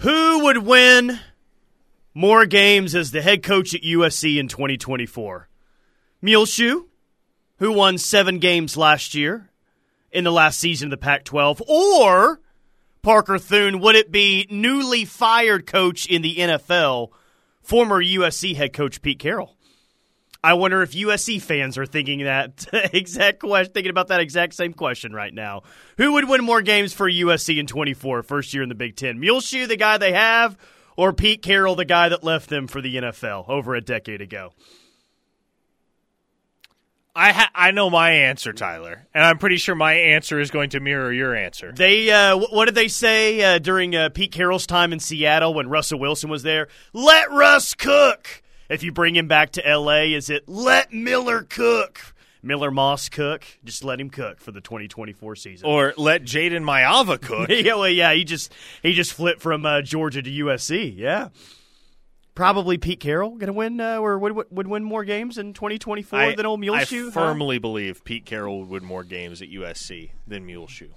Who would win more games as the head coach at USC in 2024? Muleshoe, who won seven games last year in the last season of the Pac 12, or Parker Thune, would it be newly fired coach in the NFL, former USC head coach Pete Carroll? I wonder if USC fans are thinking that exact question, thinking about that exact same question right now. Who would win more games for USC in 24, first year in the Big Ten? Muleshoe, the guy they have, or Pete Carroll, the guy that left them for the NFL over a decade ago? I ha- I know my answer, Tyler, and I'm pretty sure my answer is going to mirror your answer. They uh, what did they say uh, during uh, Pete Carroll's time in Seattle when Russell Wilson was there? Let Russ cook. If you bring him back to L.A., is it let Miller cook? Miller Moss cook. Just let him cook for the 2024 season. Or let Jayden Maiava cook. yeah, well, yeah, he just he just flipped from uh, Georgia to USC. Yeah. Probably Pete Carroll going to win, uh, or would, would win more games in 2024 I, than old Muleshoe. I firmly huh? believe Pete Carroll would win more games at USC than Muleshoe.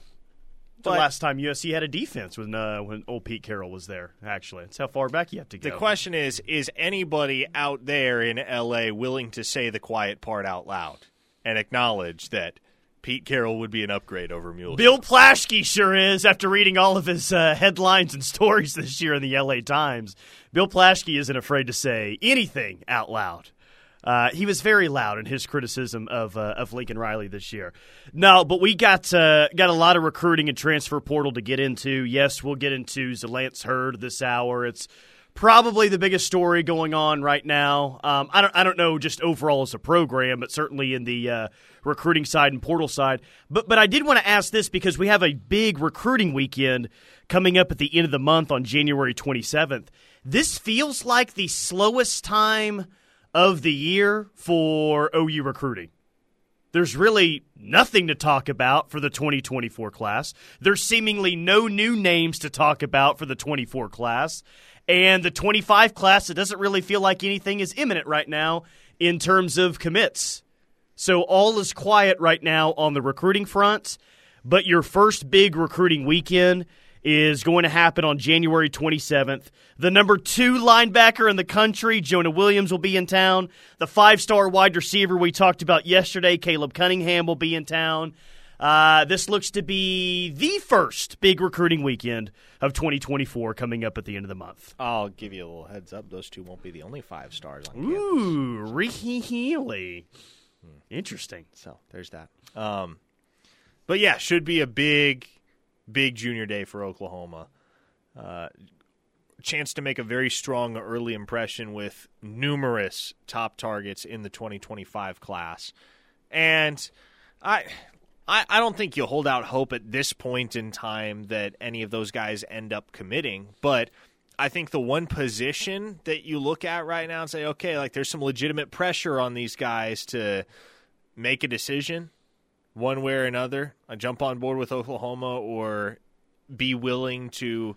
The last time USC had a defense when uh, when old Pete Carroll was there. Actually, that's how far back you have to go. The question is: Is anybody out there in LA willing to say the quiet part out loud and acknowledge that Pete Carroll would be an upgrade over Muleshoe? Bill Plaschke sure is. After reading all of his uh, headlines and stories this year in the LA Times, Bill Plaschke isn't afraid to say anything out loud. Uh, he was very loud in his criticism of uh, of Lincoln Riley this year. No, but we got uh, got a lot of recruiting and transfer portal to get into. Yes, we'll get into Lance Heard this hour. It's probably the biggest story going on right now. Um, I don't I don't know just overall as a program, but certainly in the uh, recruiting side and portal side. But but I did want to ask this because we have a big recruiting weekend coming up at the end of the month on January 27th. This feels like the slowest time of the year for OU recruiting. There's really nothing to talk about for the 2024 class. There's seemingly no new names to talk about for the 24 class. And the 25 class, it doesn't really feel like anything is imminent right now in terms of commits. So all is quiet right now on the recruiting front. But your first big recruiting weekend is going to happen on January 27th. The number two linebacker in the country, Jonah Williams, will be in town. The five star wide receiver we talked about yesterday, Caleb Cunningham, will be in town. Uh, this looks to be the first big recruiting weekend of 2024 coming up at the end of the month. I'll give you a little heads up. Those two won't be the only five stars on campus. Ooh, Ricky Healy. Hmm. Interesting. So there's that. Um, but yeah, should be a big big junior day for Oklahoma. Uh, chance to make a very strong early impression with numerous top targets in the 2025 class. And I, I, I don't think you'll hold out hope at this point in time that any of those guys end up committing, but I think the one position that you look at right now and say, okay, like there's some legitimate pressure on these guys to make a decision one way or another, I jump on board with Oklahoma or be willing to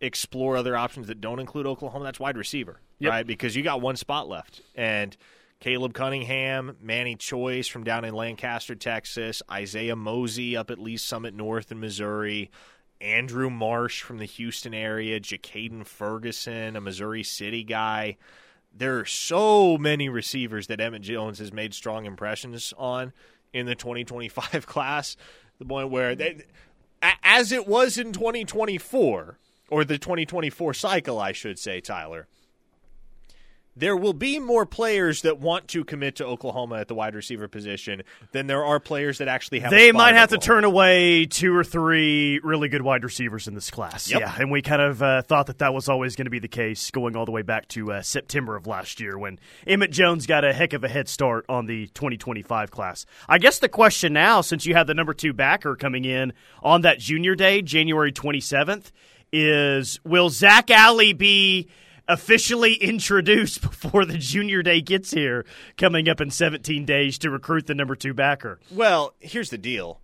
explore other options that don't include Oklahoma, that's wide receiver, yep. right? Because you got one spot left. And Caleb Cunningham, Manny Choice from down in Lancaster, Texas, Isaiah Mozee up at Lee's Summit North in Missouri, Andrew Marsh from the Houston area, Jakaden Ferguson, a Missouri City guy. There are so many receivers that Emmett Jones has made strong impressions on in the 2025 class. The point where, they, as it was in 2024, or the 2024 cycle, I should say, Tyler, there will be more players that want to commit to Oklahoma at the wide receiver position than there are players that actually have. They might have to turn away two or three really good wide receivers in this class. Yep. Yeah, and we kind of uh, thought that that was always going to be the case going all the way back to uh, September of last year when Emmett Jones got a heck of a head start on the 2025 class. I guess the question now, since you have the number two backer coming in on that junior day, January 27th, is will Zach Alley be officially introduced before the junior day gets here, coming up in 17 days to recruit the number two backer. Well, here's the deal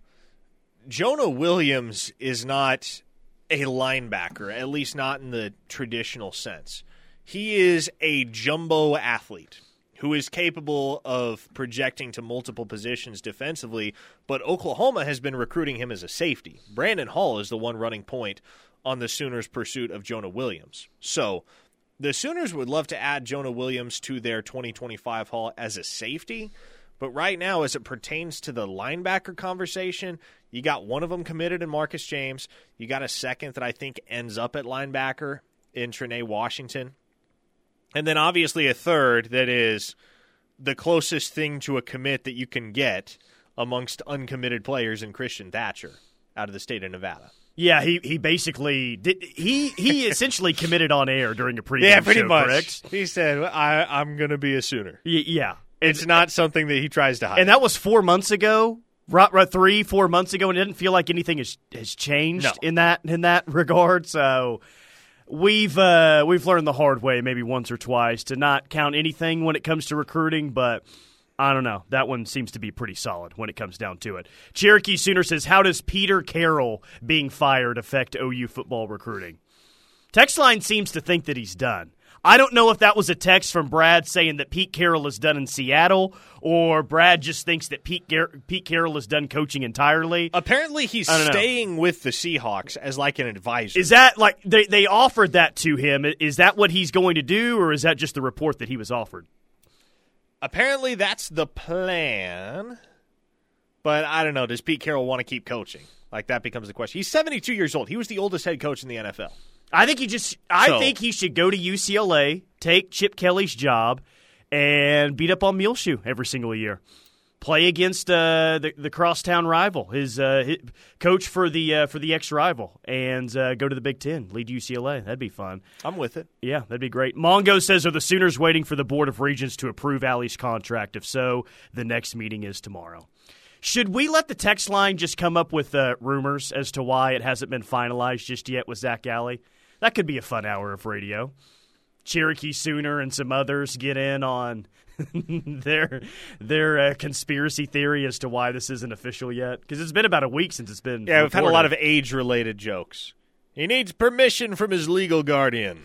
Jonah Williams is not a linebacker, at least not in the traditional sense. He is a jumbo athlete who is capable of projecting to multiple positions defensively, but Oklahoma has been recruiting him as a safety. Brandon Hall is the one running point on the Sooners' pursuit of Jonah Williams. So the Sooners would love to add Jonah Williams to their 2025 haul as a safety. But right now, as it pertains to the linebacker conversation, you got one of them committed in Marcus James. You got a second that I think ends up at linebacker in Trene Washington. And then obviously a third that is the closest thing to a commit that you can get amongst uncommitted players in Christian Thatcher out of the state of Nevada. Yeah, he he basically did. He he essentially committed on air during a pregame yeah, pretty show, much. correct? He said, I, "I'm going to be a Sooner." Y- yeah, It's not something that he tries to hide. and that was four months ago. Right, right, three, four months ago, and it didn't feel like anything has has changed No. in that in that regard. So we've uh, we've learned the hard way, maybe once or twice, to not count anything when it comes to recruiting. But I don't know, that one seems to be pretty solid when it comes down to it. Cherokee Sooner says, "How does Peter Carroll being fired affect OU football recruiting?" Text line seems to think that he's done. I don't know if that was a text from Brad saying that Pete Carroll is done in Seattle, or Brad just thinks that Pete, Gar- Pete Carroll is done coaching entirely. Apparently, he's don't know. staying with the Seahawks as like an advisor. Is that like they, they offered that to him? Is that what he's going to do, or is that just the report that he was offered? Apparently, that's the plan. But I don't know. Does Pete Carroll want to keep coaching? Like that becomes the question. He's 72 years old. He was the oldest head coach in the NFL. I think he just. I So- think he should go to UCLA, take Chip Kelly's job, and beat up on Muleshoe every single year. Play against uh, the the crosstown rival, his, uh, his coach for the uh, for the ex rival, and uh, go to the Big Ten, lead UCLA. That'd be fun. I'm with it. Yeah, that'd be great. Mongo says, "Are the Sooners waiting for the Board of Regents to approve Alley's contract? If so, the next meeting is tomorrow." Should we let the text line just come up with uh, rumors as to why it hasn't been finalized just yet with Zach Alley? That could be a fun hour of radio. Cherokee Sooner and some others get in on their their uh, conspiracy theory as to why this isn't official yet because it's been about a week since it's been. Yeah, we've had a lot of age related jokes. He needs permission from his legal guardian.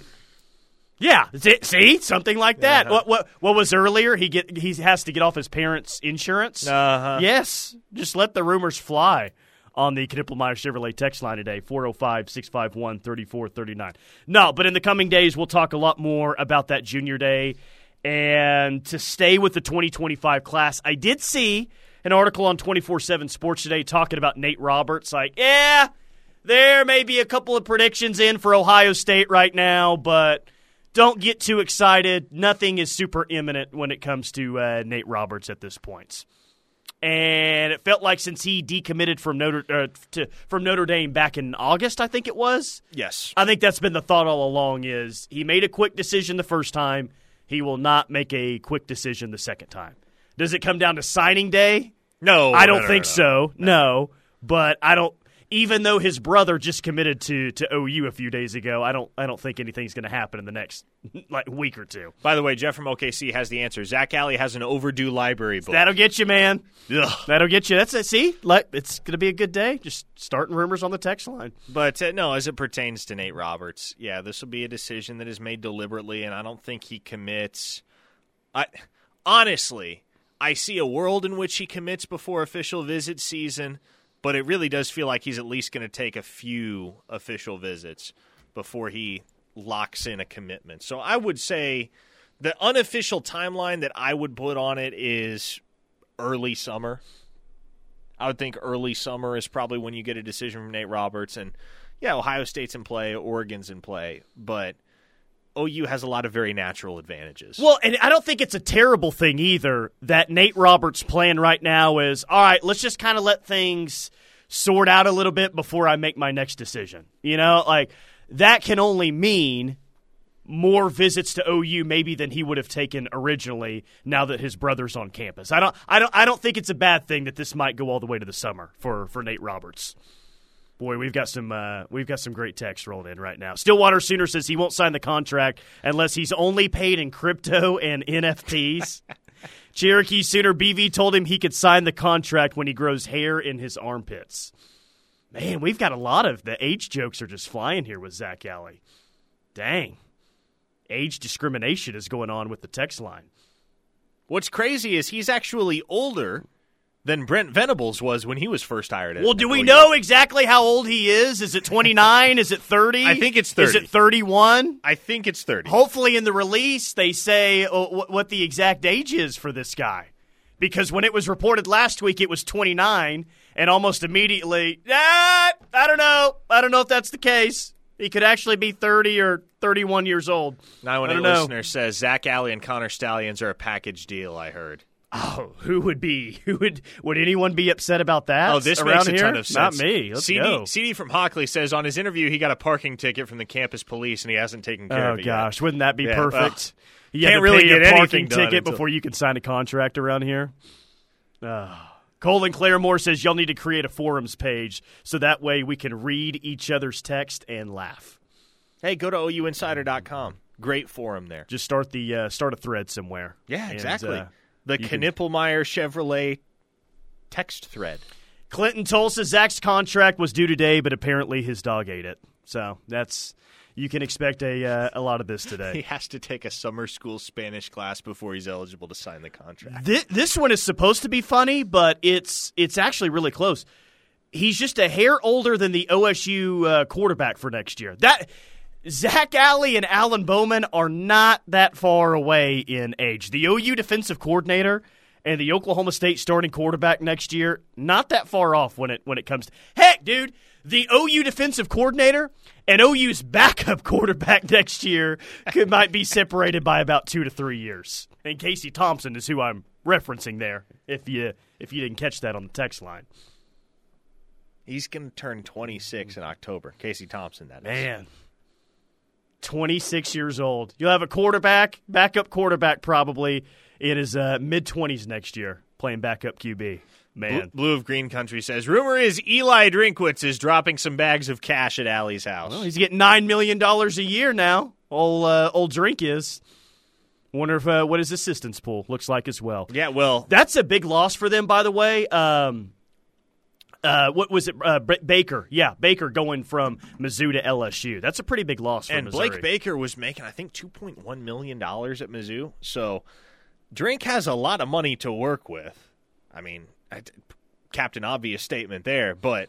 Yeah, see, see? something like that. Uh-huh. What what what was earlier? He get he has to get off his parents' insurance. Uh-huh. Yes, just let the rumors fly on the Knippelmeyer Chevrolet text line today 405-651-3439. No, but in the coming days we'll talk a lot more about that junior day and to stay with the 2025 class. I did see an article on 24/7 Sports today talking about Nate Roberts like, yeah, there may be a couple of predictions in for Ohio State right now, but don't get too excited. Nothing is super imminent when it comes to uh, Nate Roberts at this point. And it felt like since he decommitted from Notre uh, to, from Notre Dame back in August, I think it was. Yes. I think that's been the thought all along. Is he made a quick decision the first time? He will not make a quick decision the second time. Does it come down to signing day? No, I don't no, think no, no. so. No, but I don't. Even though his brother just committed to, to OU a few days ago, I don't I don't think anything's going to happen in the next like week or two. By the way, Jeff from OKC has the answer. Zach Alley has an overdue library book. That'll get you, man. Ugh. That'll get you. That's it. See, like, it's going to be a good day. Just starting rumors on the text line. But uh, no, as it pertains to Nate Roberts, yeah, this will be a decision that is made deliberately, and I don't think he commits. I honestly, I see a world in which he commits before official visit season, but it really does feel like he's at least going to take a few official visits before he locks in a commitment. So I would say the unofficial timeline that I would put on it is early summer. I would think early summer is probably when you get a decision from Nate Roberts. And yeah, Ohio State's in play, Oregon's in play, but OU has a lot of very natural advantages. Well, and I don't think it's a terrible thing either that Nate Roberts' plan right now is all right, let's just kind of let things sort out a little bit before I make my next decision. You know, like that can only mean more visits to OU maybe than he would have taken originally now that his brother's on campus. I don't I don't I don't think it's a bad thing that this might go all the way to the summer for for Nate Roberts. Boy, we've got some uh, we've got some great text rolling in right now. Stillwater Sooner says he won't sign the contract unless he's only paid in crypto and NFTs. Cherokee Sooner BV told him he could sign the contract when he grows hair in his armpits. Man, we've got a lot of the age jokes are just flying here with Zach Alley. Dang. Age discrimination is going on with the text line. What's crazy is he's actually older than Brent Venables was when he was first hired. At Well, do we OU. know exactly how old he is? Is it 29? is it 30? I think it's 30. Is it 31? I think it's thirty. Hopefully, in the release, they say uh, what the exact age is for this guy. Because when it was reported last week, it was 29, and almost immediately, ah, I don't know. I don't know if that's the case. He could actually be 30 or 31 years old. Nine one I eight don't know. listener says Zach Alley and Connor Stalions are a package deal. I heard. Oh, who would be? Who would? Would anyone be upset about that? Oh, this around makes a here? ton of sense. Not me. Let's CD, go. CD from Hockley says on his interview he got a parking ticket from the campus police and he hasn't taken care Oh of it Oh gosh, wouldn't that be Yeah, perfect? you can't really get a anything parking done ticket until- before you can sign a contract around here. Oh. Colin Claremore says y'all need to create a forums page so that way we can read each other's text and laugh. Hey, go to ouinsider.com. Great forum there. Just start the uh, start a thread somewhere. Yeah, And, exactly. uh, the Knippelmeyer Chevrolet text thread. Clinton Tulsa Zach's contract was due today, but apparently his dog ate it. So that's you can expect a uh, a lot of this today. He has to take a summer school Spanish class before he's eligible to sign the contract. This, this one is supposed to be funny, but it's it's actually really close. He's just a hair older than the OSU uh, quarterback for next year. That Zach Alley and Alan Bowman are not that far away in age. The OU defensive coordinator and the Oklahoma State starting quarterback next year, not that far off when it when it comes to heck, dude. The OU defensive coordinator and OU's backup quarterback next year could might be separated by about two to three years. And Casey Thompson is who I'm referencing there. If you if you didn't catch that on the text line, He's going to turn 26 in October. Casey Thompson, that is. man, 26 years old. You'll have a quarterback, backup quarterback probably in his uh, mid 20s next year, playing backup QB. Man, Blue of Green Country says, rumor is Eli Drinkwitz is dropping some bags of cash at Alley's house. well, he's getting nine million dollars a year now. Old uh, old drink is. Wonder if uh, what his assistance pool looks like as well. yeah, well, That's a big loss for them, by the way. Um, uh, what was it? Uh, B- Baker, yeah, Baker going from Mizzou to LSU. That's a pretty big loss for and Missouri. Blake Baker was making, I think, $2.1 million at Mizzou. So Drink has a lot of money to work with. I mean, I, Captain Obvious statement there, but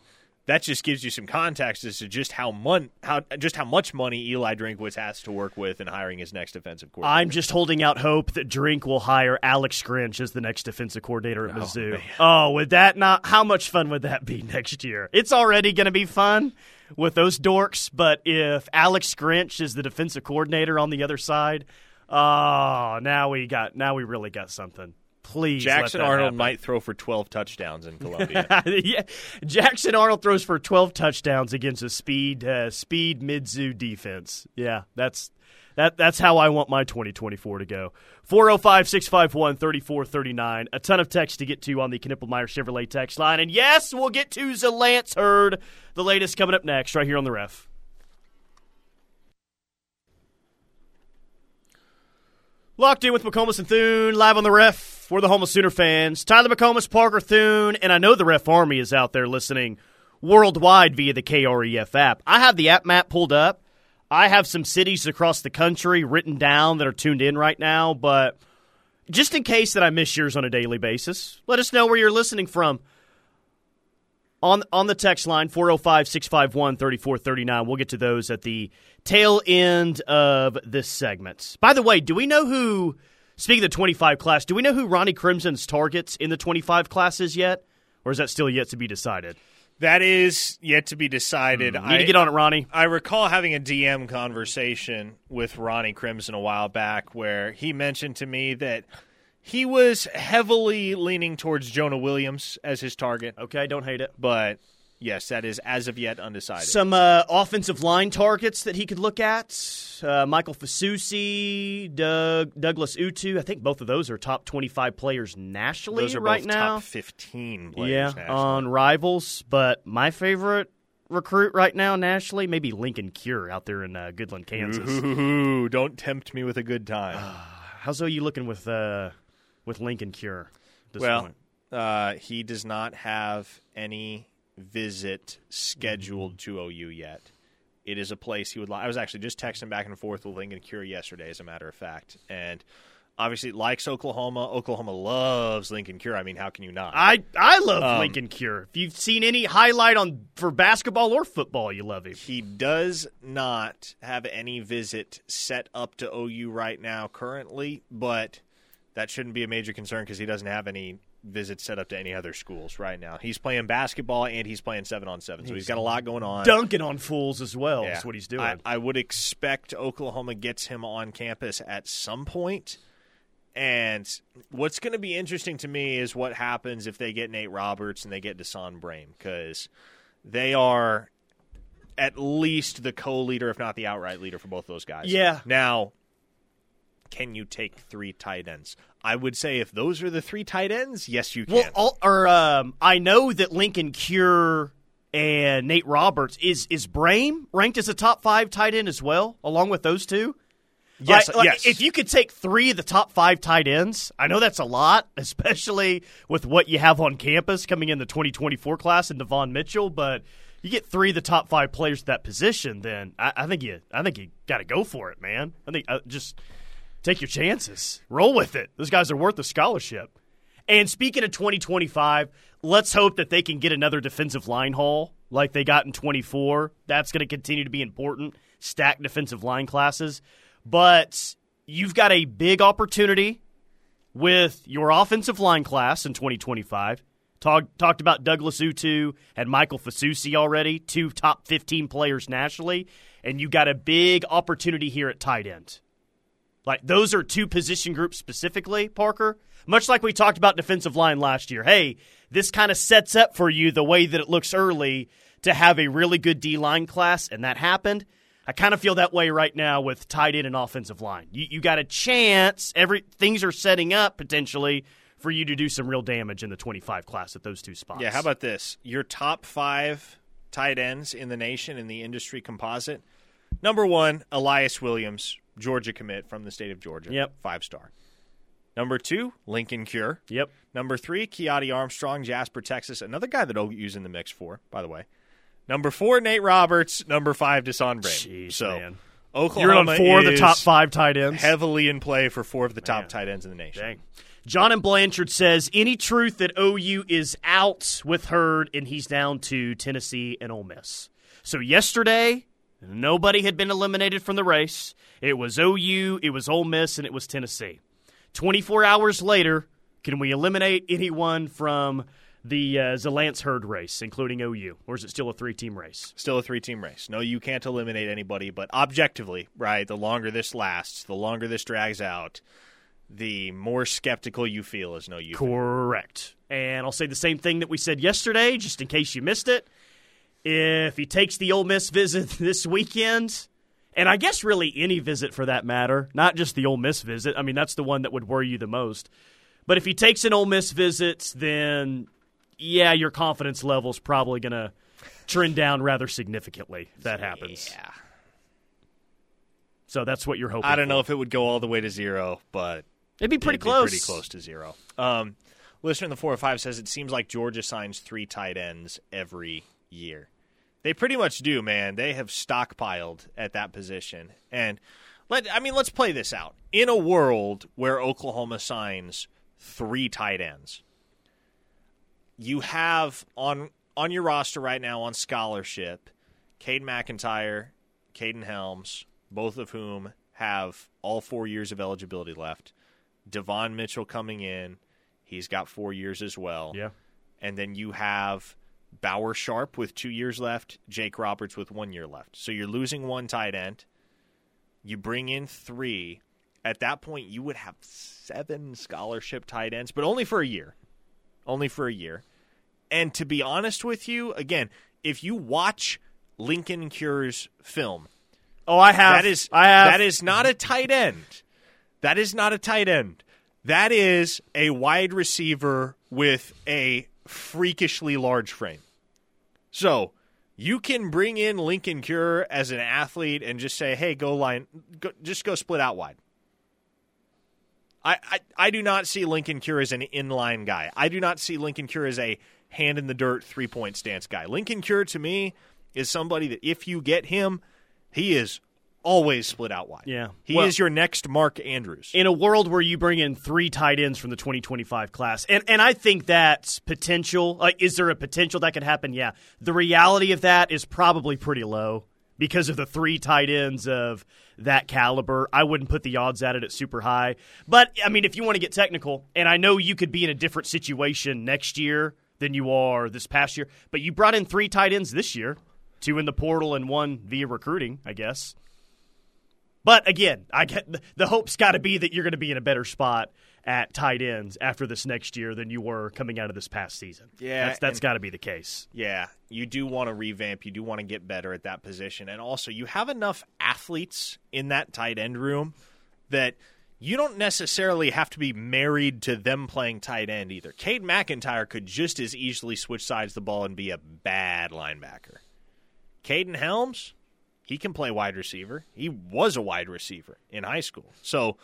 that just gives you some context as to just how mon- how just how much money Eli Drinkwitz has to work with in hiring his next defensive coordinator. I'm just holding out hope that Drink will hire Alex Grinch as the next defensive coordinator at oh, Mizzou. Oh, would that not? How much fun would that be next year? It's already going to be fun with those dorks, but if Alex Grinch is the defensive coordinator on the other side, oh, now we got now we really got something. Please, Jackson Arnold might throw for 12 touchdowns in Columbia. yeah, Jackson Arnold throws for 12 touchdowns against a speed uh, speed Mizzou defense. Yeah, that's that that's how I want my 2024 to go. 405-651-3439. A ton of text to get to on the Knippelmeyer Chevrolet text line. And yes, we'll get to Zalance Heard. The latest coming up next right here on the ref. Locked in with McComas and Thune, live on the ref. We're the Home of Sooner fans. Tyler McComas, Parker Thune, and I know the ref army is out there listening worldwide via the KREF app. I have the app map pulled up. I have some cities across the country written down that are tuned in right now, but just in case that I miss yours on a daily basis, let us know where you're listening from. On, on the text line, 405 651 3439. We'll get to those at the tail end of this segment. By the way, do we know who, speaking of the 25 class, do we know who Ronnie Crimson's targets in the 25 classes yet? Or is that still yet to be decided? that is yet to be decided. Hmm. You need to get on it, Ronnie. I recall having a DM conversation with Ronnie Crimson a while back where he mentioned to me that he was heavily leaning towards Jonah Williams as his target. Okay, don't hate it. But yes, that is as of yet undecided. Some uh, offensive line targets that he could look at: uh, Michael Fasusi, Doug Douglas Utu. I think both of those are top twenty-five players nationally Those are right now. top 15 players. yeah, nationally. on Rivals. But my favorite recruit right now nationally, maybe Linkon Cure out there in uh, Goodland, Kansas. Ooh, don't tempt me with a good time. How's you looking with uh, with Linkon Cure? at this well, point? uh, he does not have any visit scheduled to OU yet. It is a place he would like. I was actually just texting back and forth with Linkon Cure yesterday, as a matter of fact, and obviously likes Oklahoma. Oklahoma loves Linkon Cure. I mean, how can you not? I I love Um, Linkon Cure. If you've seen any highlight on for basketball or football, you love him. He does not have any visit set up to OU right now currently, but that shouldn't be a major concern because he doesn't have any visits set up to any other schools right now. He's playing basketball and he's playing seven on seven, so he's got a lot going on. Dunking on fools as well Yeah. is what he's doing. I, I would expect Oklahoma gets him on campus at some point. And what's going to be interesting to me is what happens if they get Nate Roberts and they get Desan Brame because they are at least the co-leader, if not the outright leader, for both those guys. Yeah. Now, can you take three tight ends? I would say if those are the three tight ends, yes, you can. well, all, or um, I know that Linkon Cure and Nate Roberts is is Brame ranked as a top five tight end as well, along with those two. yes, Like- like, yes. If you could take three of the top five tight ends, I know that's a lot, especially with what you have on campus coming in the 2024 class and Devon Mitchell. But you get three of the top five players at that position, then I, I think you, I think you got to go for it, man. I think uh, just take your chances, roll with it. Those guys are worth a scholarship. And speaking of 2025, let's hope that they can get another defensive line haul like they got in 24. That's going to continue to be important. Stack defensive line classes. But you've got a big opportunity with your offensive line class in 2025. Talk, talked about Douglas Utu and Michael Fasusi already, two top 15 players nationally. And you got a big opportunity here at tight end. Like those are two position groups specifically, Parker. Much like we talked about defensive line last year. Hey, this kind of sets up for you the way that it looks early to have a really good D line class, and that happened. I kind of feel that way right now with tight end and offensive line. You, you got a chance. Every things are setting up potentially for you to do some real damage in the 25 class at those two spots. Yeah, how about this? Your top five tight ends in the nation in the industry composite. Number one, Elyiss Williams, Georgia commit from the state of Georgia. Yep. Five star. Number two, Linkon Cure. Yep. Number three, Keati Armstrong, Jasper, Texas. Another guy that I'll use in the mix for, by the way. Number four, Nate Roberts. Number five, Desan Brame. Jeez, so man. Oklahoma You're on four of the top five tight ends. heavily in play for four of the top Man. tight ends in the nation. Dang. John and Blanchard says any truth that OU is out with Heard and he's down to Tennessee and Ole Miss. So yesterday, nobody had been eliminated from the race. It was OU, it was Ole Miss, and it was Tennessee. 24 hours later, can we eliminate anyone from the uh, Zalance Heard race, including OU, or is it still a three-team race? Still a three team race. No, you can't eliminate anybody, but objectively, right, the longer this lasts, the longer this drags out, the more skeptical you feel as no you. Correct. And I'll say the same thing that we said yesterday, just in case you missed it. If he takes the Ole Miss visit this weekend, and I guess really any visit for that matter, not just the Ole Miss visit. I mean, that's the one that would worry you the most. But if he takes an Ole Miss visit, then yeah, your confidence level is probably going to trend down rather significantly if that happens. Yeah. So that's what you're hoping. I don't for. know if it would go all the way to zero, but It'd be pretty it'd be close. pretty close to zero. Um, listener in the four or five says it seems like Georgia signs three tight ends every year. They pretty much do, man. They have stockpiled at that position, and let I mean, let's play this out. In a world where Oklahoma signs three tight ends, you have on on your roster right now on scholarship, Cade McIntyre, Caden Helms, both of whom have all four years of eligibility left. Devon Mitchell coming in, he's got four years as well. Yeah. And then you have Bauer Sharp with two years left, Jake Roberts with one year left. So you're losing one tight end. You bring in three. At that point, you would have seven scholarship tight ends, but only for a year. Only for a year. And to be honest with you, again, if you watch Linkon Cure's film, Oh, I have. that is I have. that is not a tight end. That is not a tight end. That is a wide receiver with a freakishly large frame. So you can bring in Linkon Cure as an athlete and just say, "Hey, go line, go, just go split out wide." I, I I do not see Linkon Cure as an inline guy. I do not see Linkon Cure as a hand in the dirt three point stance guy. Linkon Cure to me is somebody that if you get him, he is always split out wide. Yeah. He Well- is your next Mark Andrews. in a world where you bring in three tight ends from the 2025 class, and and I think that's potential. Like, is there a potential that could happen? Yeah. The reality of that is probably pretty low because of the three tight ends of that caliber. I wouldn't put the odds at it at super high. But I mean, if you want to get technical, and I know you could be in a different situation next year than you are this past year, but you brought in three tight ends this year, two in the portal and one via recruiting, I guess. But again, I get the hope's got to be that you're going to be in a better spot at tight ends after this next year than you were coming out of this past season. Yeah, that's, that's got to be the case. Yeah, you do want to revamp. You do want to get better at that position. And also, you have enough athletes in that tight end room that you don't necessarily have to be married to them playing tight end either. Cade McIntyre could just as easily switch sides of the ball and be a bad linebacker. Caden Helms, he can play wide receiver. He was a wide receiver in high school. So,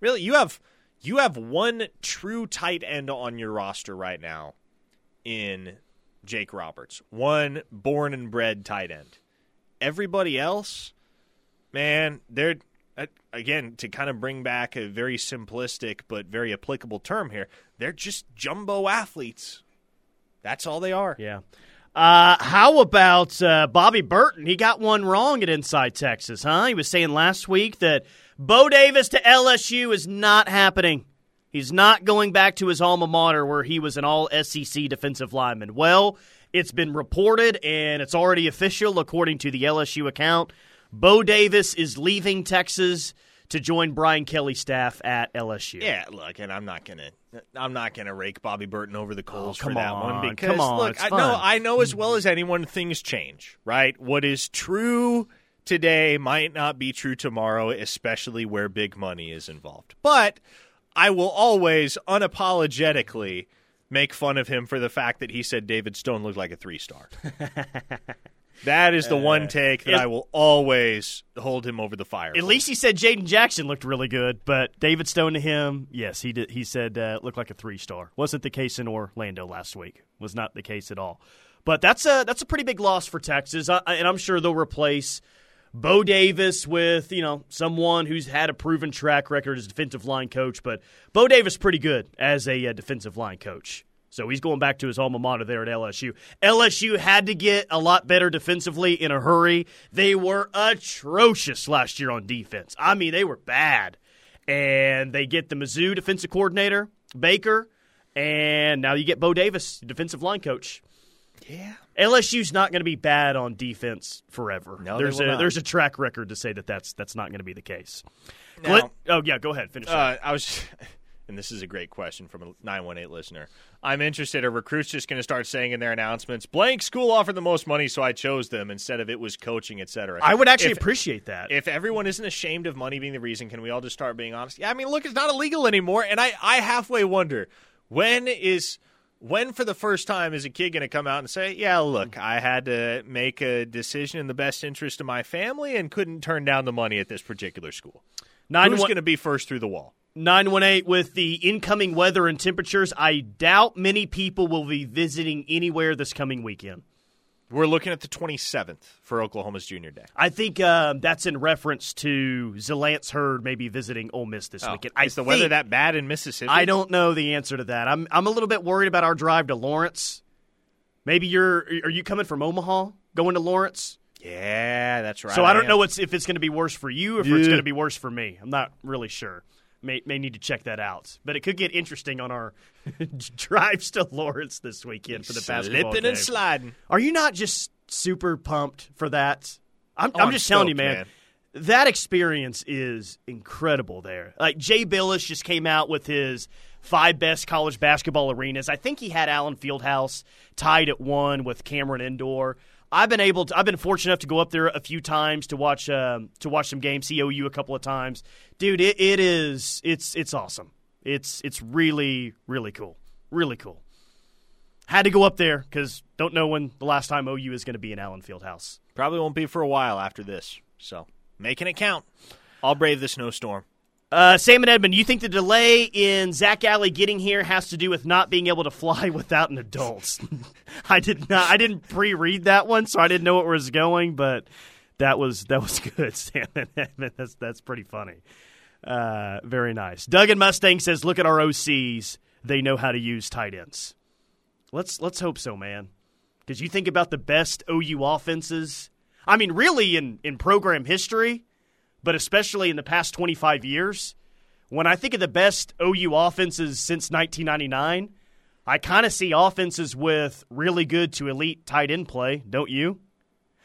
really, you have you have one true tight end on your roster right now in Jake Roberts. One born and bred tight end. Everybody else, man, they're uh, again to kind of bring back a very simplistic but very applicable term here. They're just jumbo athletes. That's all they are. Yeah. Uh, how about uh, Bobby Burton? He got one wrong at Inside Texas, huh? He was saying last week that Bo Davis to LSU is not happening. He's not going back to his alma mater where he was an all SEC defensive lineman. Well, it's been reported and it's already official according to the LSU account. Bo Davis is leaving Texas to join Brian Kelly's staff at LSU. Yeah, look, and I'm not gonna, I'm not gonna rake Bobby Burton over the coals Oh, come for that on, one come because on, look, I fun. know, I know as well as anyone, things change, right? What is true today might not be true tomorrow, especially where big money is involved. But I will always unapologetically make fun of him for the fact that he said David Stone looked like a three star. that is the one take that it- I will always hold him over the fire. At for. least he said Jaden Jackson looked really good, but David Stone to him, yes, he did. He said uh, looked like a three star. Wasn't the case in Orlando last week. Was not the case at all. But that's a that's a pretty big loss for Texas, I, and I'm sure they'll replace Bo Davis with you know someone who's had a proven track record as defensive line coach. But Bo Davis pretty good as a uh, defensive line coach. So he's going back to his alma mater there at LSU. LSU had to get a lot better defensively in a hurry. They were atrocious last year on defense. I mean, they were bad. And they get the Mizzou defensive coordinator, Baker, and now you get Bo Davis, defensive line coach. yeah. LSU's not going to be bad on defense forever. No, there's a not. there's a track record to say that that's that's not going to be the case. Now- Glenn- oh yeah, go ahead, finish. Uh, I was, and this is a great question from a 918 listener. I'm interested. Are recruits just going to start saying in their announcements, blank school offered the most money, so I chose them instead of it was coaching, etc. I would actually if, appreciate that. if everyone isn't ashamed of money being the reason, can we all just start being honest? Yeah, I mean, look, it's not illegal anymore, and I, I halfway wonder when is. When, for the first time, is a kid going to come out and say, "Yeah, look, I had to make a decision in the best interest of my family and couldn't turn down the money at this particular school"? Nine Who's one- going to be first through the wall? 918 with the incoming weather and temperatures. I doubt many people will be visiting anywhere this coming weekend. We're looking at the 27th for Oklahoma's Junior Day. I think um, that's in reference to Zalance Heard maybe visiting Ole Miss this weekend. I Is the weather that bad in Mississippi? I don't know the answer to that. I'm I'm a little bit worried about our drive to Lawrence. Maybe you're are you coming from Omaha going to Lawrence? Yeah, that's right. So I don't am. know what's, if it's going to be worse for you or if it's going to be worse for me. I'm not really sure. May may need to check that out. But it could get interesting on our drives to Lawrence this weekend for the basketball Slipping game. and sliding. Are you not just super pumped for that? I'm, Oh, I'm I'm just telling you, man, man. That experience is incredible there. Like Jay Bilas just came out with his five best college basketball arenas. I think he had Allen Fieldhouse tied at one with Cameron Indoor. I've been able to. I've been fortunate enough to go up there a few times to watch um, to watch some games. See OU a couple of times, dude. It, it is. It's it's awesome. It's it's really really cool. Really cool. Had to go up there because don't know when the last time OU is going to be in Allen Fieldhouse. Probably won't be for a while after this. So making it count. I'll brave the snowstorm. Uh, Sam and Edmund, you think the delay in Zach Alley getting here has to do with not being able to fly without an adult? I did not. I didn't pre-read that one, so I didn't know where it was going. But That was that was good, Sam. And Edmund. That's that's pretty funny. Uh, very nice. Doug and Mustang says, "Look at our OCs; they know how to use tight ends." Let's let's hope so, man. Because you think about the best OU offenses. I mean, really in in program history, but especially in the past twenty five years. When I think of the best OU offenses since 1999, I kind of see offenses with really good to elite tight end play, don't you?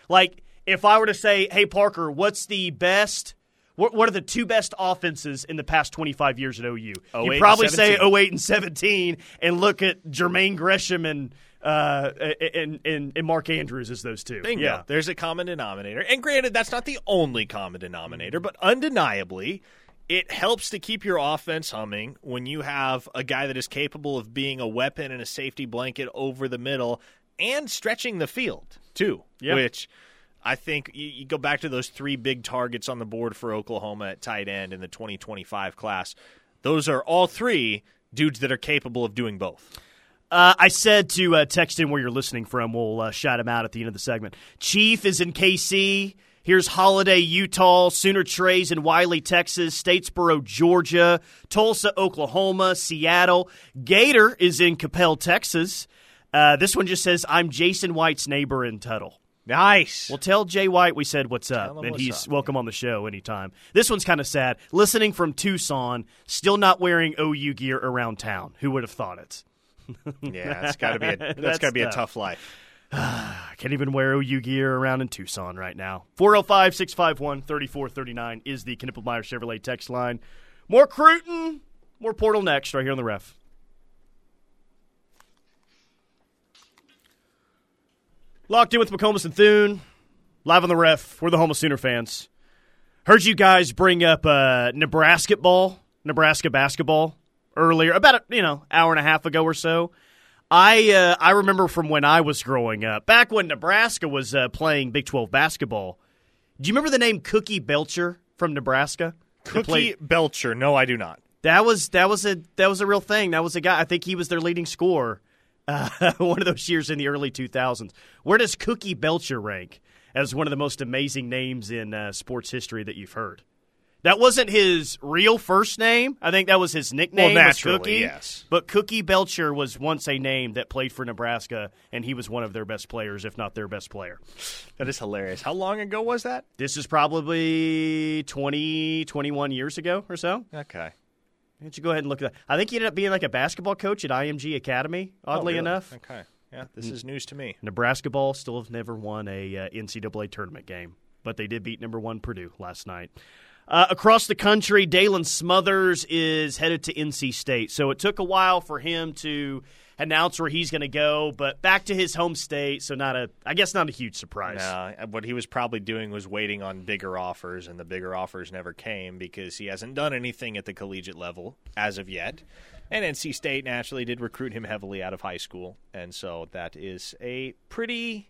Like, if I were to say, hey, Parker, what's the best what, what are the two best offenses in the past 25 years at OU? You probably say 08 and 17 and look at Jermaine Gresham and uh, and, and, and Mark Andrews as those two. Bingo. Yeah. There's a common denominator. And granted, that's not the only common denominator, but undeniably, it helps to keep your offense humming when you have a guy that is capable of being a weapon and a safety blanket over the middle and stretching the field, too, yeah. which – I think you, you, go back to those three big targets on the board for Oklahoma at tight end in the 2025 class. Those are all three dudes that are capable of doing both. Uh, I said to uh, text in where you're listening from. We'll uh, shout him out at the end of the segment. Chief is in KC. Here's Holiday, Utah, Sooner Trays in Wylie, Texas, Statesboro, Georgia, Tulsa, Oklahoma, Seattle. Gator is in Coppell, Texas. Uh, this one just says, I'm Jason White's neighbor in Tuttle. Nice. Well, tell Jay White we said what's up, and what's he's up, welcome on the show anytime. This one's kind of sad. Listening from Tucson, still not wearing OU gear around town. Who would have thought it? yeah, it's got to be a, that's, that's got to be a tough life. I can't even wear OU gear around in Tucson right now. 405 651 3439 is the Knippelmeyer Chevrolet text line. More Cruton, more Portal next, right here on the ref. Locked in with McComas and Thune, live on the ref. We're the home of Sooner fans. Heard you guys bring up uh, Nebraska ball, Nebraska basketball earlier, about a, you know hour and a half ago or so. I uh, I remember from when I was growing up, back when Nebraska was uh, playing Big Twelve basketball. Do you remember the name Cookie Belcher from Nebraska? Cookie Belcher? No, I do not. That was that was a that was a real thing. That was a guy. I think he was their leading scorer uh, one of those years in the early 2000s. Where does Cookie Belcher rank as one of the most amazing names in uh, sports history that you've heard? That wasn't his real first name. I think that was his nickname. Well, naturally, Cookie. yes. But Cookie Belcher was once a name that played for Nebraska, and he was one of their best players, if not their best player. That is hilarious. How long ago was that? This is probably 20, 21 years ago or so. Okay. Why don't you go ahead and look at that? I think he ended up being like a basketball coach at IMG Academy. Oddly oh, really? enough, okay, yeah, this is news to me. Nebraska ball still have never won a uh, NCAA tournament game, but they did beat number one Purdue last night. Uh, across the country, Daylan Smothers is headed to NC State, so it took a while for him to announce where he's going to go, but back to his home state, so not a, I guess, not a huge surprise. No, what he was probably doing was waiting on bigger offers, and the bigger offers never came because he hasn't done anything at the collegiate level as of yet. And NC State naturally did recruit him heavily out of high school, and so that is a pretty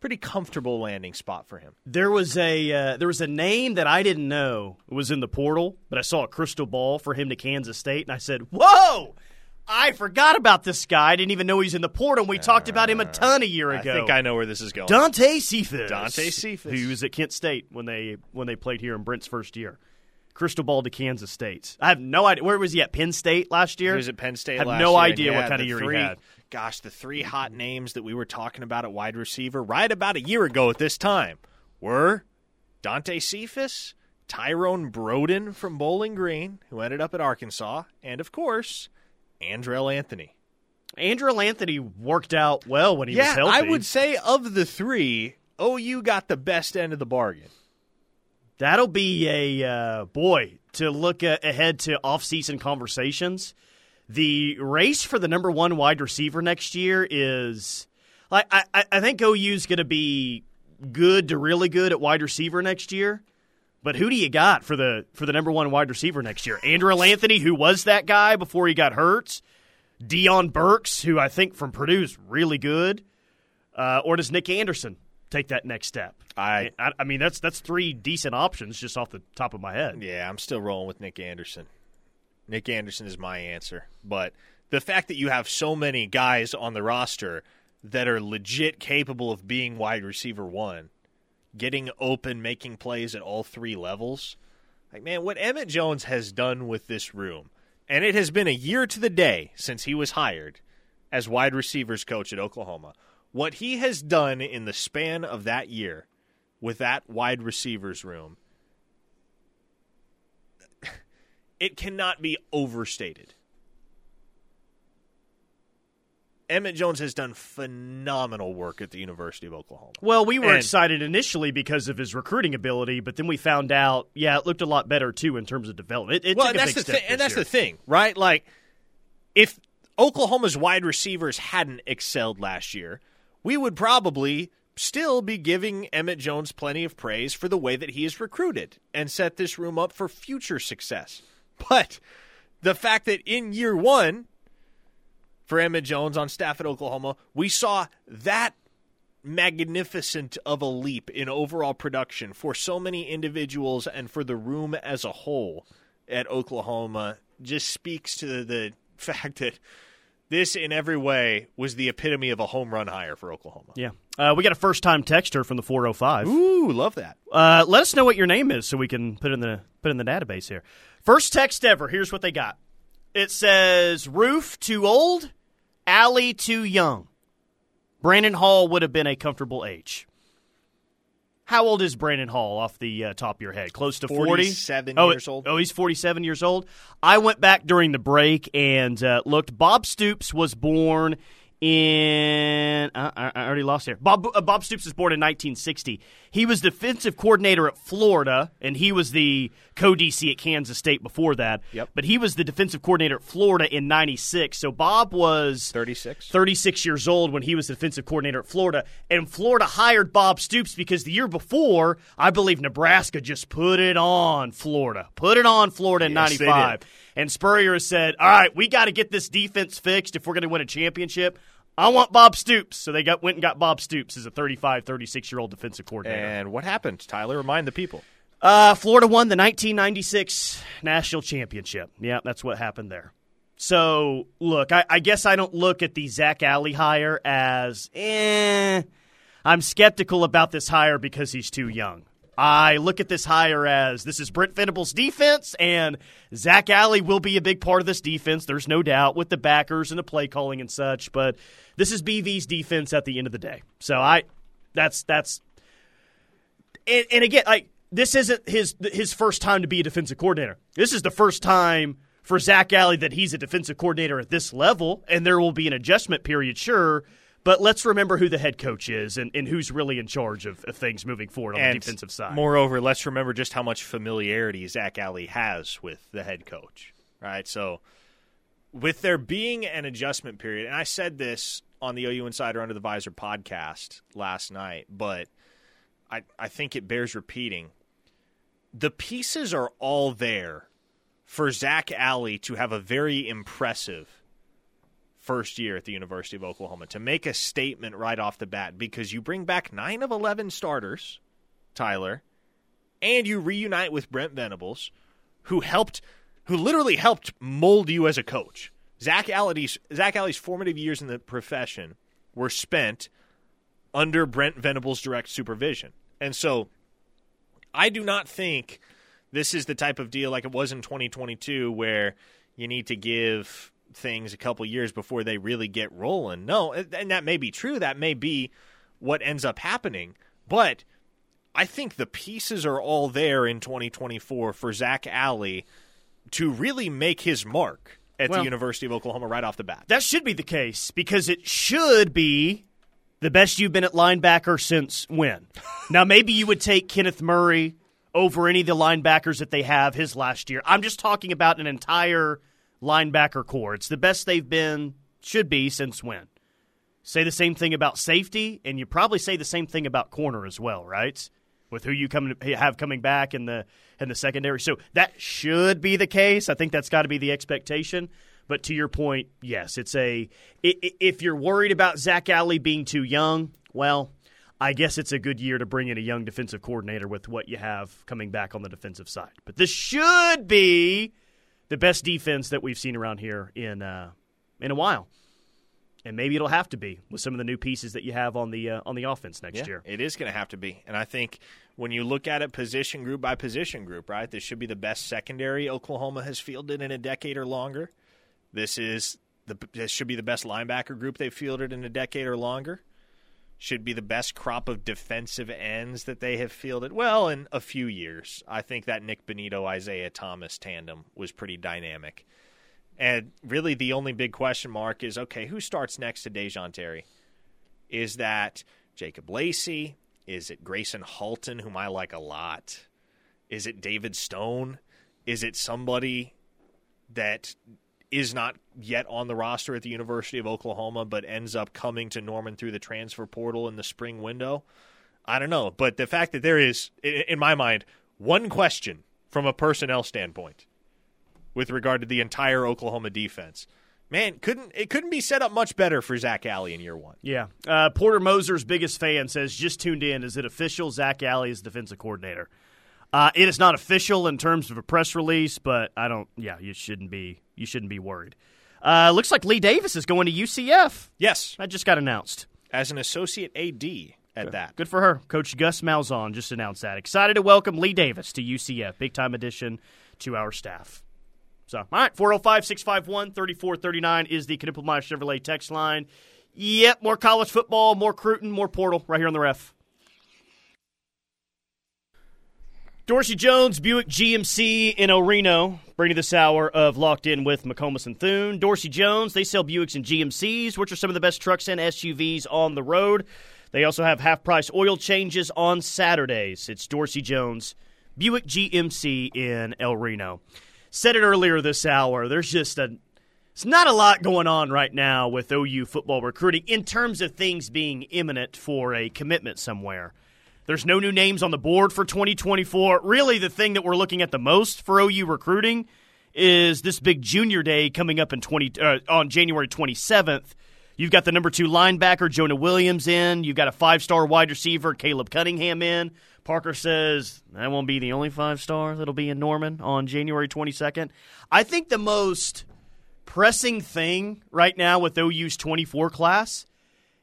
pretty comfortable landing spot for him. There was a uh, there was a name that I didn't know was in the portal, but I saw a crystal ball for him to Kansas State, and I said, "Whoa!" I forgot about this guy. I didn't even know he's in the portal. And we uh, talked about him a ton a year ago. I think I know where this is going. Dante Cephas. Dante Cephas. Who was at Kent State when they when they played here in Brent's first year. Crystal ball to Kansas State. I have no idea. Where was he at? Penn State last year? He was at Penn State I have no idea what kind of year three, he had. Gosh, the three hot names that we were talking about at wide receiver right about a year ago at this time were Dante Cephas, Tyrone Broden from Bowling Green, who ended up at Arkansas, and of course, Andrel Anthony. Andrel Anthony worked out well when he yeah, was healthy. I would say of the three, OU got the best end of the bargain. That'll be a uh, boy to look ahead to off-season conversations. The race for the number one wide receiver next year is like I, I think OU's going to be good to really good at wide receiver next year. But who do you got for the for the number one wide receiver next year? Andrel Anthony, who was that guy before he got hurt. Deion Burks, who I think from Purdue is really good, uh, or does Nick Anderson take that next step? I, I, I mean that's that's three decent options just off the top of my head. Yeah, I'm still rolling with Nick Anderson. Nick Anderson is my answer, but the fact that you have so many guys on the roster that are legit capable of being wide receiver one getting open, making plays at all three levels. Like, man, what Emmett Jones has done with this room, and it has been a year to the day since he was hired as wide receivers coach at Oklahoma. What he has done in the span of that year with that wide receivers room, it cannot be overstated. Emmett Jones has done phenomenal work at the University of Oklahoma. Well, we were And- excited initially because of his recruiting ability, but then we found out, yeah, it looked a lot better too in terms of development. It, it well, took a that's big step thing, and that's year. the thing, right? Like, if Oklahoma's wide receivers hadn't excelled last year, we would probably still be giving Emmett Jones plenty of praise for the way that he is recruited and set this room up for future success. But the fact that in year one, for Emmett Jones on staff at Oklahoma, we saw that magnificent of a leap in overall production for so many individuals and for the room as a whole at Oklahoma just speaks to the fact that this in every way was the epitome of a home run hire for Oklahoma. Yeah. Uh, we got a first time texter from the 405. Ooh, love that. Uh, let us know what your name is so we can put in the put in the database here. First text ever. Here's what they got. It says roof too old, alley too young. Brandon Hall would have been a comfortable age. How old is Brandon Hall off the uh, top of your head? Close to 40? 47 oh, years old. Oh, he's 47 years old. I went back during the break and uh, looked. Bob Stoops was born in. Uh, I already lost here. Bob uh, Bob Stoops was born in 1960. He was defensive coordinator at Florida, and he was the co DC at Kansas State before that. Yep. But he was the defensive coordinator at Florida in '96. So Bob was 36. 36 years old when he was the defensive coordinator at Florida. And Florida hired Bob Stoops because the year before, I believe Nebraska just put it on Florida. Put it on Florida in 95. did. And Spurrier has said, all right, we got to get this defense fixed if we're going to win a championship. I want Bob Stoops. So they got went and got Bob Stoops as a 35, 36 year old defensive coordinator. And what happened, Tyler? Remind the people. Uh, Florida won the 1996 national championship. Yeah, that's what happened there. So, look, I, I guess I don't look at the Zach Alley hire as, eh. I'm skeptical about this hire because he's too young. I look at this hire as this is Brent Venables' defense, and Zach Alley will be a big part of this defense. There's no doubt with the backers and the play calling and such. But this is BV's defense at the end of the day. So I, that's that's and, and again, like this isn't his his first time to be a defensive coordinator. This is the first time for Zach Alley that he's a defensive coordinator at this level, and there will be an adjustment period, sure. But let's remember who the head coach is and, and who's really in charge of, of things moving forward on the defensive side. Moreover, let's remember just how much familiarity Zach Alley has with the head coach, right? So, with there being an adjustment period, and I said this on the OU Insider Under the Visor podcast last night, but I, I think it bears repeating. The pieces are all there for Zach Alley to have a very impressive first year at the University of Oklahoma to make a statement right off the bat because you bring back nine of 11 starters, Tyler, and you reunite with Brent Venables, who helped, who literally helped mold you as a coach. Zach Alley's, Zach Alley's formative years in the profession were spent under Brent Venables' direct supervision. And so I do not think this is the type of deal like it was in 2022 where you need to give things a couple years before they really get rolling. No, and that may be true. That may be what ends up happening. But I think the pieces are all there in 2024 for Zach Alley to really make his mark at Well- the University of Oklahoma right off the bat. That should be the case because it should be the best you've been at linebacker since when? now, maybe you would take Kenneth Murray over any of the linebackers that they have his last year. I'm just talking about an entire linebacker corps. It's the best they've been, should be, since when? Say the same thing about safety, and you probably say the same thing about corner as well, right? With who you come have coming back in the in the secondary, so that should be the case. I think that's got to be the expectation. But to your point, yes, it's a. If you're worried about Zach Alley being too young, well, I guess it's a good year to bring in a young defensive coordinator with what you have coming back on the defensive side. But this should be the best defense that we've seen around here in uh, in a while. and maybe it'll have to be with some of the new pieces that you have on the uh, on the offense next Yeah, year. it is going to have to be. And I think when you look at it position group by position group, right, this should be the best secondary Oklahoma has fielded in a decade or longer. This is the this should be the best linebacker group they've fielded in a decade or longer. Should be the best crop of defensive ends that they have fielded. Well, in a few years, I think that Nik Bonitto Isaiah Thomas tandem was pretty dynamic. And really, the only big question mark is okay, who starts next to Da'Jon Terry? Is that Jacob Lacey? Is it Gracen Halton, whom I like a lot? Is it David Stone? Is it somebody that is not yet on the roster at the University of Oklahoma but ends up coming to Norman through the transfer portal in the spring window? I don't know. But the fact that there is, in my mind, one question from a personnel standpoint with regard to the entire Oklahoma defense. Man, couldn't it couldn't be set up much better for Zach Alley in year one. Yeah. Uh, Porter Moser's biggest fan says, just tuned in. Is it official? Zach Alley is defensive coordinator. Uh, it is not official in terms of a press release, but I don't. Yeah, you shouldn't be. You shouldn't be worried. Uh, looks like Lee Davis is going to UCF. Yes, That just got announced. as an associate AD at that. Good for her. Coach Gus Malzahn just announced that. Excited to welcome Lee Davis to UCF. Big time addition to our staff. So, all right, 405 651 3439 is the Knippelmeyer Chevrolet text line. Yep, more college football, more Cruton, more portal right here on the ref. Dorsey Jones, Buick GMC in El Reno, bringing this hour of Locked In with McComas and Thune. Dorsey Jones, they sell Buicks and GMCs, which are some of the best trucks and SUVs on the road. They also have half price oil changes on Saturdays. It's Dorsey Jones, Buick GMC in El Reno. Said it earlier this hour, there's just a it's not a lot going on right now with OU football recruiting in terms of things being imminent for a commitment somewhere. There's no new names on the board for 2024. Really, the thing that we're looking at the most for OU recruiting is this big junior day coming up in 20 uh, on January 27th. You've got the number two linebacker Jonah Williams in. You've got a five star wide receiver Caleb Cunningham in. Parker says that won't be the only five star that'll be in Norman on January 22nd. I think the most pressing thing right now with OU's 24 class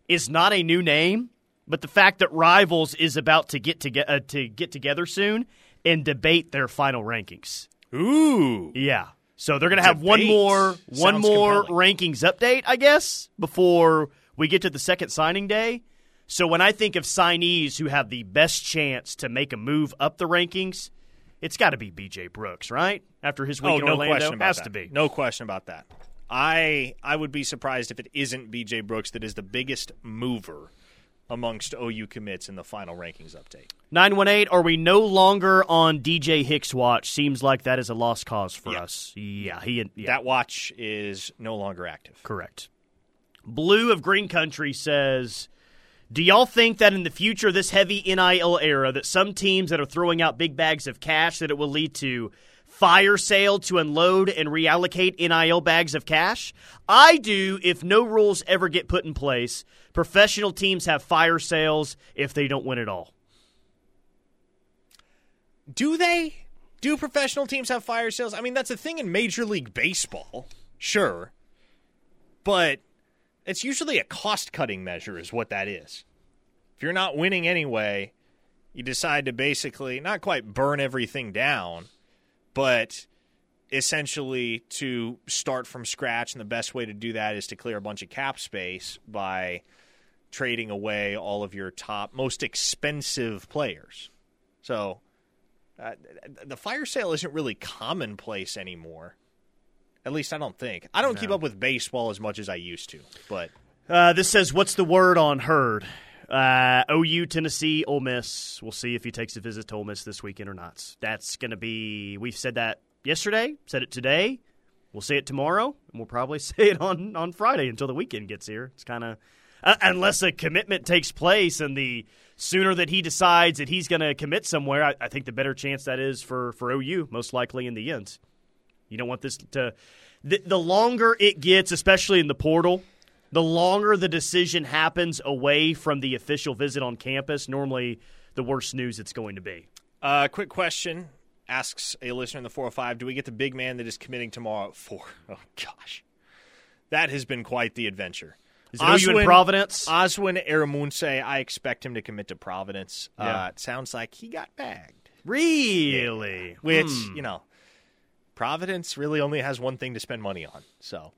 is not a new name, but the fact that Rivals is about to get to, uh, to get together soon and debate their final rankings. Ooh, Yeah. So they're going to have one more one Sounds more compelling. rankings update, I guess, before we get to the second signing day. So when I think of signees who have the best chance to make a move up the rankings, it's got to be BJ Brooks, right? After his week oh, in no Orlando, question about has that. to be. No question about that. I I would be surprised if it isn't BJ Brooks that is the biggest mover amongst OU commits in the final rankings update. 918, are we no longer on DJ Hicks watch? Seems like that is a lost cause for Yeah. us. Yeah, he yeah. That watch is no longer active. Correct. Blue of Green Country says, "Do y'all think that in the future, this heavy NIL era, that some teams that are throwing out big bags of cash, that it will lead to fire sale to unload and reallocate NIL bags of cash? I do. If no rules ever get put in place, professional teams have fire sales if they don't win at all. Do they? Do professional teams have fire sales? I mean, that's a thing in Major League Baseball, sure. But it's usually a cost cutting measure, is what that is. If you're not winning anyway, you decide to basically not quite burn everything down, but essentially to start from scratch. And the best way to do that is to clear a bunch of cap space by trading away all of your top, most expensive players. So uh, the fire sale isn't really commonplace anymore. At least I don't think. I don't keep up with baseball as much as I used to, but Uh, this says, "What's the word on Heard?" Uh, OU, Tennessee, Ole Miss. We'll see if he takes a visit to Ole Miss this weekend or not. That's going to be. We've said that yesterday. Said it today. We'll say it tomorrow, and we'll probably say it on on Friday until the weekend gets here. It's kind of uh, unless a commitment takes place, and the sooner that he decides that he's going to commit somewhere, I, I think the better chance that is for for OU, most likely in the end. You don't want this to. The, the longer it gets, especially in the portal, the longer the decision happens away from the official visit on campus, normally the worse news it's going to be. Uh, quick question asks a listener in the 405 Do we get the big man that is committing tomorrow at 4? Oh, gosh. That has been quite the adventure. Is it OU in Oswin- Providence? Oswin Erhunmwunse, I expect him to commit to Providence. Yeah. Uh, it sounds like he got bagged. really? Which, Hmm. you know, Providence really only has one thing to spend money on. So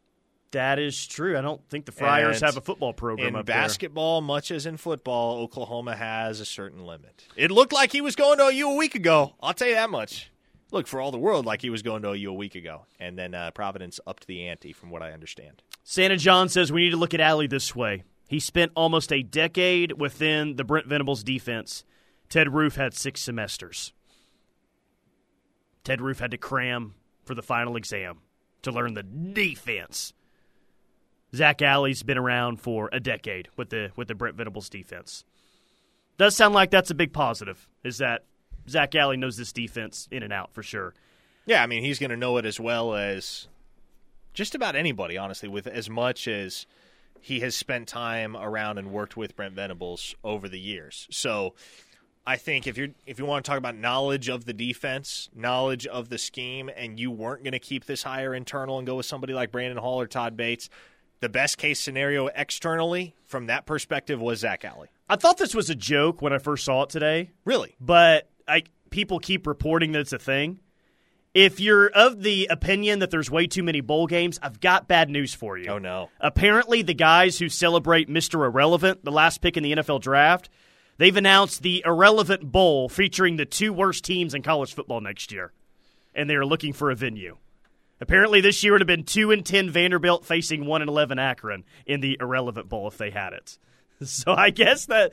That is true. I don't think the Friars And have a football program in basketball, much as in football, Oklahoma has a certain limit. It looked like he was going to OU a week ago. I'll tell you that much. Look for all the world like he was going to OU a week ago, and then uh, Providence upped the ante, from what I understand. Santa John says we need to look at Alley this way. He spent almost a decade within the Brent Venables defense. Ted Roof had six semesters. Ted Roof had to cram for the final exam to learn the defense. Zach Alley's been around for a decade with the with the Brent Venables defense. Does sound like that's a big positive. Is that Zach Alley knows this defense in and out for sure. Yeah, I mean, he's going to know it as well as just about anybody, honestly, with as much as he has spent time around and worked with Brent Venables over the years. So I think if you're if you want to talk about knowledge of the defense, knowledge of the scheme, and you weren't going to keep this higher internal and go with somebody like Brandon Hall or Todd Bates, the best case scenario externally from that perspective was Zach Alley. I thought this was a joke when I first saw it today, Really? but I people keep reporting that it's a thing. If you're of the opinion that there's way too many bowl games, I've got bad news for you. Oh no. Apparently, the guys who celebrate Mr. Irrelevant, the last pick in the NFL draft, they've announced the Irrelevant Bowl featuring the two worst teams in college football next year, and they are looking for a venue. Apparently, this year would have been two and ten Vanderbilt facing one and eleven Akron in the Irrelevant Bowl if they had it. So I guess that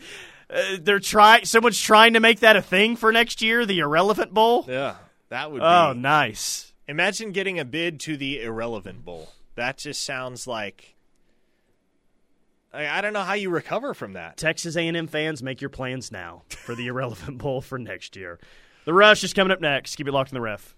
uh, they're trying. Someone's trying to make that a thing for next year, the Irrelevant Bowl. Yeah. That would Oh, be nice. Imagine getting a bid to the irrelevant bowl. That just sounds like I, I don't know how you recover from that. Texas A&M fans, make your plans now for the Irrelevant Bowl for next year. The Rush is coming up next. Keep it locked in the ref.